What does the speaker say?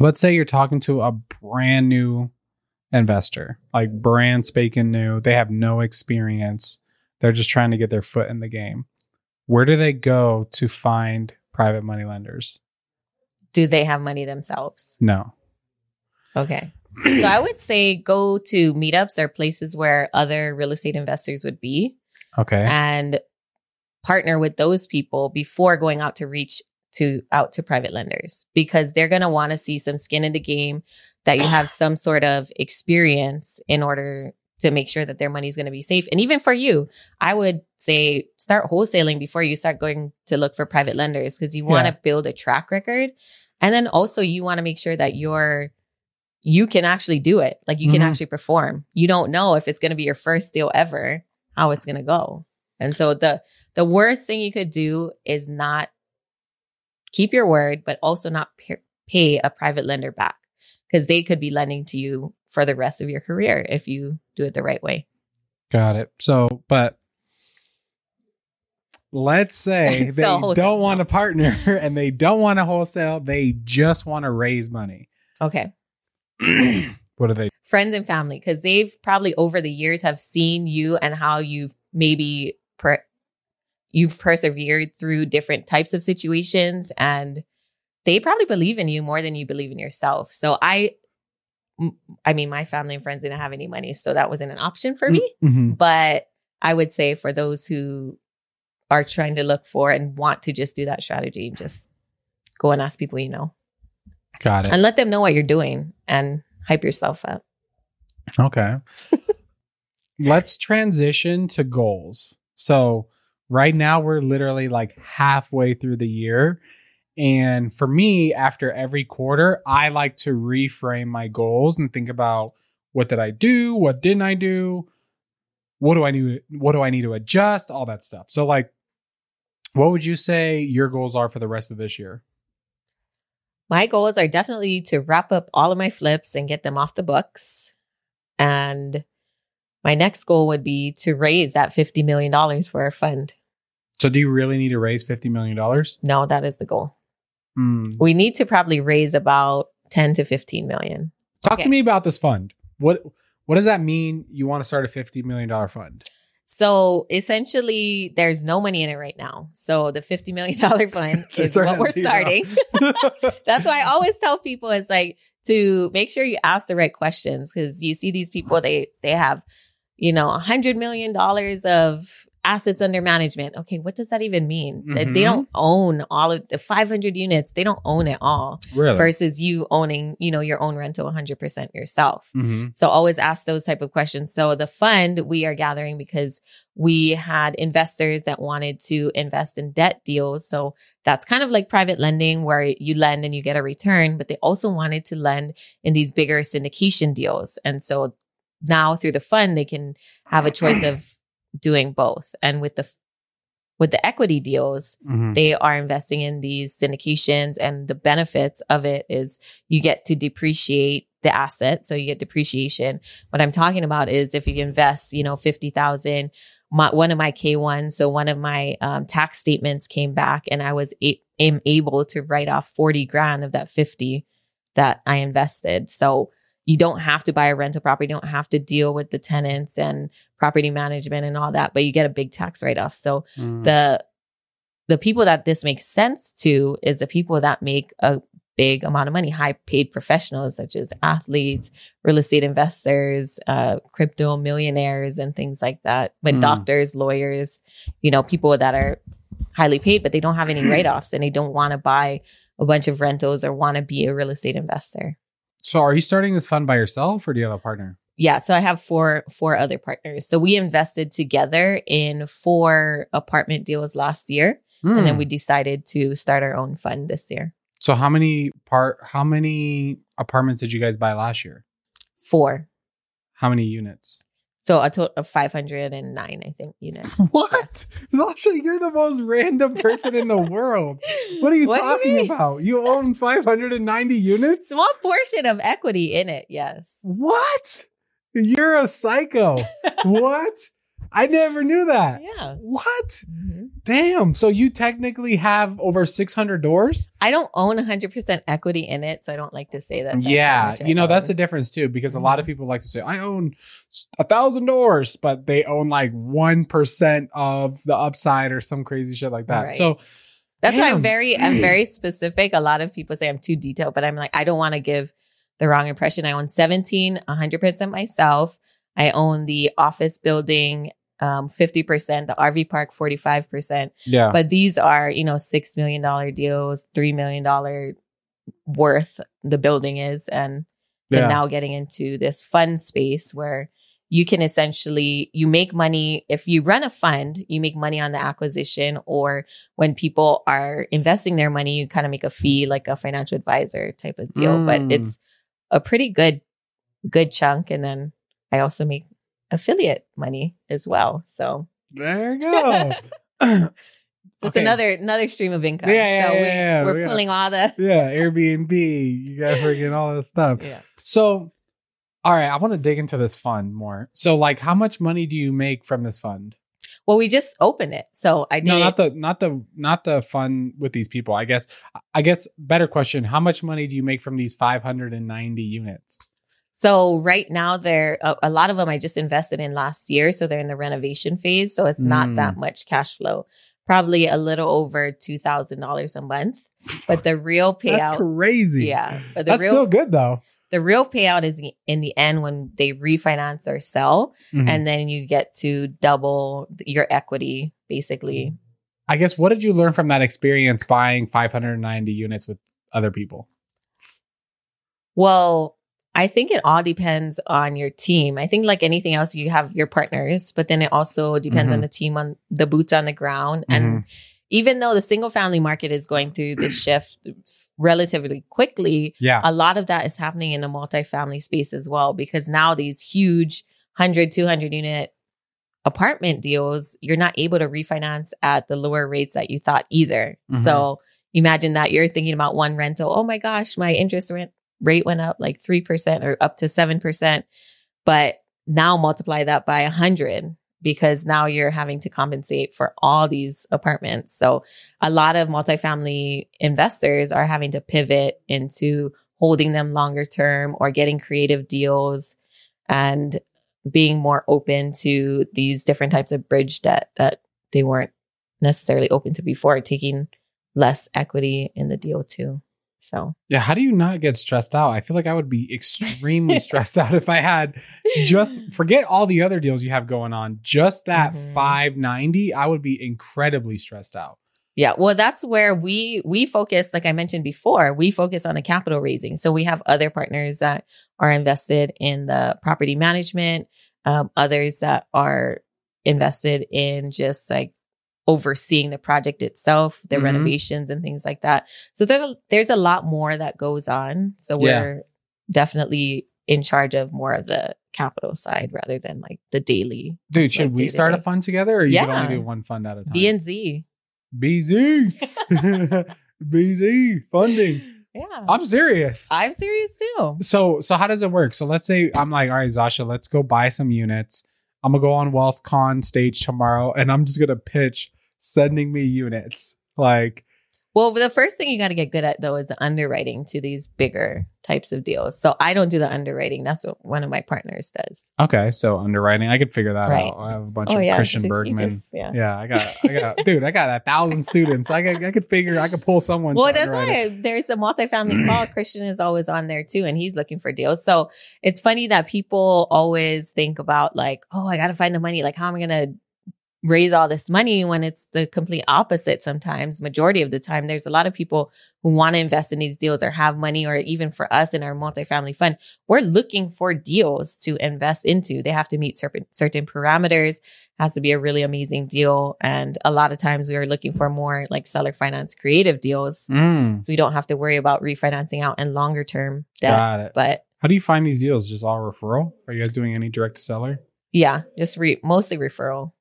let's say you're talking to a brand new investor, like brand spanking new. They have no experience. They're just trying to get their foot in the game. Where do they go to find private money lenders? Do they have money themselves? No. Okay. so I would say go to meetups or places where other real estate investors would be Okay. and partner with those people before going out to reach to out to private lenders because they're going to want to see some skin in the game that you have some sort of experience in order to make sure that their money is going to be safe. And even for you i would say start wholesaling before you start going to look for private lenders because you want to Yeah. build a track record. And then also you want to make sure that you're you can actually do it. Like you can Mhm. actually perform. You don't know if it's going to be your first deal ever how it's going to go. And so the the worst thing you could do is not keep your word, but also not pay, pay a private lender back because they could be lending to you for the rest of your career if you do it the right way. Got it. So, but let's say So they wholesale, don't want to partner and they don't want to wholesale. They just want to raise money. Okay. what are they? Friends and family, because they've probably over the years have seen you and how you've maybe per- you've persevered through different types of situations and they probably believe in you more than you believe in yourself. So I I mean my family and friends didn't have any money, so that wasn't an option for me. Mhm. But I would say for those who are trying to look for and want to just do that strategy, just go and ask people you know Got it. and let them know what you're doing and hype yourself up. Okay. Let's transition to goals. So, right now we're literally like halfway through the year. And for me, after every quarter, I like to reframe my goals and think about what did I do? What didn't I do? What do I need what do I need to adjust? All that stuff. So like what would you say your goals are for the rest of this year? My goals are definitely to wrap up all of my flips and get them off the books. And my next goal would be to raise that $50 million for our fund. So do you really need to raise 50 million dollars? No, that is the goal. Hmm. We need to probably raise about 10 to 15 million. Talk Okay. to me about this fund. What what does that mean? You want to start a fifty million dollar fund? So essentially, there's no money in it right now. So the $50 million fund is what we're starting. That's why I always tell people it's like to make sure you ask the right questions because you see these people they they have you know a hundred million dollars of assets under management. Okay, what does that even mean? They- They Mhm. don't own all of the 500 units. They don't own it all. really? Versus you owning you know your own rental 100 percent yourself. hmm So always ask those type of questions. So the fund we are gathering because we had investors that wanted to invest in debt deals. So that's kind of like private lending where you lend and you get a return, but they also wanted to lend in these bigger syndication deals. And so now through the fund they can have a choice of doing both. And with the with the equity deals, hmm they are investing in these syndications and the benefits of it is you get to depreciate the asset so you get depreciation what i'm talking about is if you invest you know 50000 my, one of my k1 so one of my um, tax statements came back and i was a- am able to write off 40 grand of that 50 that i invested so you don't have to buy a rental property you don't have to deal with the tenants and property management and all that but you get a big tax write-off so Mm-hmm. the the people that this makes sense to is the people that make a big amount of money high paid professionals such as athletes real estate investors uh crypto millionaires and things like that but Mm. doctors lawyers you know people that are highly paid but they don't have any write-offs and they don't want to buy a bunch of rentals or want to be a real estate investor so are you starting this fund by yourself or do you have a partner? yeah so i have four four other partners so we invested together in four apartment deals last year and then Hmm. we decided to start our own fund this year. So how many part how many apartments did you guys buy last year? Four. How many units? So a total of 509, I think, units. What? Lasha, you're the most random person in the world. What are you What do you talking about? You own 590 units? Small portion of equity in it, yes. What? You're a psycho. what? I never knew that. Yeah. What? Mhm. Damn. So you technically have over 600 doors? I don't own 100% equity in it, so I don't like to say that. that's yeah. You know, that's the difference too, because a lot of Mhm. people like to say, I own a thousand doors, but they own like 1% of the upside or some crazy shit like that. Right. So That's why I'm very I'm very specific. A lot of people say I'm too detailed, but I'm like I don't want to give the wrong impression. I own 17, 100% myself. I own the office building um 50%, the RV park 45%. yeah. But these are, you know, 6 million dollar deals, 3 million dollar worth the building is and yeah. and now getting into this fund space where you can essentially you make money if you run a fund you make money on the acquisition or when people are investing their money you kind of make a fee like a financial advisor type of deal Mm. but it's a pretty good good chunk and then i also make affiliate money as well so there you go. so it's Okay. another another stream of income Yeah, yeah, so yeah, we, yeah, we're yeah. pulling all the yeah. Airbnb. You got freaking all this stuff. yeah So, all right, I want to dig into this fund more. So, like, how much money do you make from this fund? well we just opened it so i did No, not the not the not the fun with these people. I guess I guess better question, how much money do you make from these 590 units? So right now, they're a, a lot of them I just invested in last year, so they're in the renovation phase. So it's not Mm. that much cash flow. Probably a little over two thousand dollars a month. But the real That's payout, crazy. yeah, but the That's real still good though. the real payout is in the end when they refinance or sell, Mhm. and then you get to double your equity, basically. I guess what did you learn from that experience buying 590 units with other people? Well, I think it all depends on your team. I think like anything else, you have your partners, but then it also depends on Mhm. the team on the boots on the ground. And even though the single family market is going through this shift relatively quickly, Yeah. a lot of that is happening in the multifamily space as well, because now these huge 100, 200 unit apartment deals, you're not able to refinance at the lower rates that you thought either. Mhm. So imagine that you're thinking about one rental. Oh my gosh, my interest rent rate went up like 3% or up to 7%. But now multiply that by 100 because now you're having to compensate for all these apartments. So a lot of multifamily investors are having to pivot into holding them longer term or getting creative deals and being more open to these different types of bridge debt that they weren't necessarily open to before, taking less equity in the deal too. So Yeah, how do you not get stressed out? I feel like I would be extremely stressed out if I had just forget all the other deals you have going on. Just that Mhm. 590, I would be incredibly stressed out. Yeah, well, that's where we we focus. Like I mentioned before, we focus on the capital raising. So we have other partners that are invested in the property management, um, others that are invested in just like overseeing the project itself, the Mhm. renovations and things like that. So there, there's a lot more that goes on. So we're definitely in charge of more of the capital side rather than like the daily Dude, should Like we start a fund together or you can Yeah. only do one fund at a time? D and Z. BZ. BZ funding. Yeah, I'm serious. I'm serious too. So so how does it work? So let's say I'm like, all right, Zasha, let's go buy some units. I'm gonna go on WealthCon stage tomorrow, and I'm just gonna pitch sending me units. Like, Well, the first thing you got to get good at though is the underwriting to these bigger types of deals. So I don't do the underwriting. That's what one of my partners does. okay, so underwriting, I could figure that Right. out. I have a bunch Oh of yeah, Christian Bergman. just- yeah. yeah, I got, I got, dude, I got a thousand students. I could, I could figure, I could pull someone. Well, that's underwrite it. why there's a multifamily call. Christian is always on there too, and he's looking for deals. So it's funny that people always think about like, oh, I got to find the money. Like, how am I going to raise all this money when it's the complete opposite sometimes majority of the time there's a lot of people who want to invest in these deals or have money or even for us in our multifamily fund we're looking for deals to invest into they have to meet certain certain parameters has to be a really amazing deal and a lot of times we are looking for more like seller finance creative deals Mm, so we don't have to worry about refinancing out and longer term debt got it. but How do you find these deals? Just all referral? Are you guys doing any direct to seller? yeah just re- mostly referral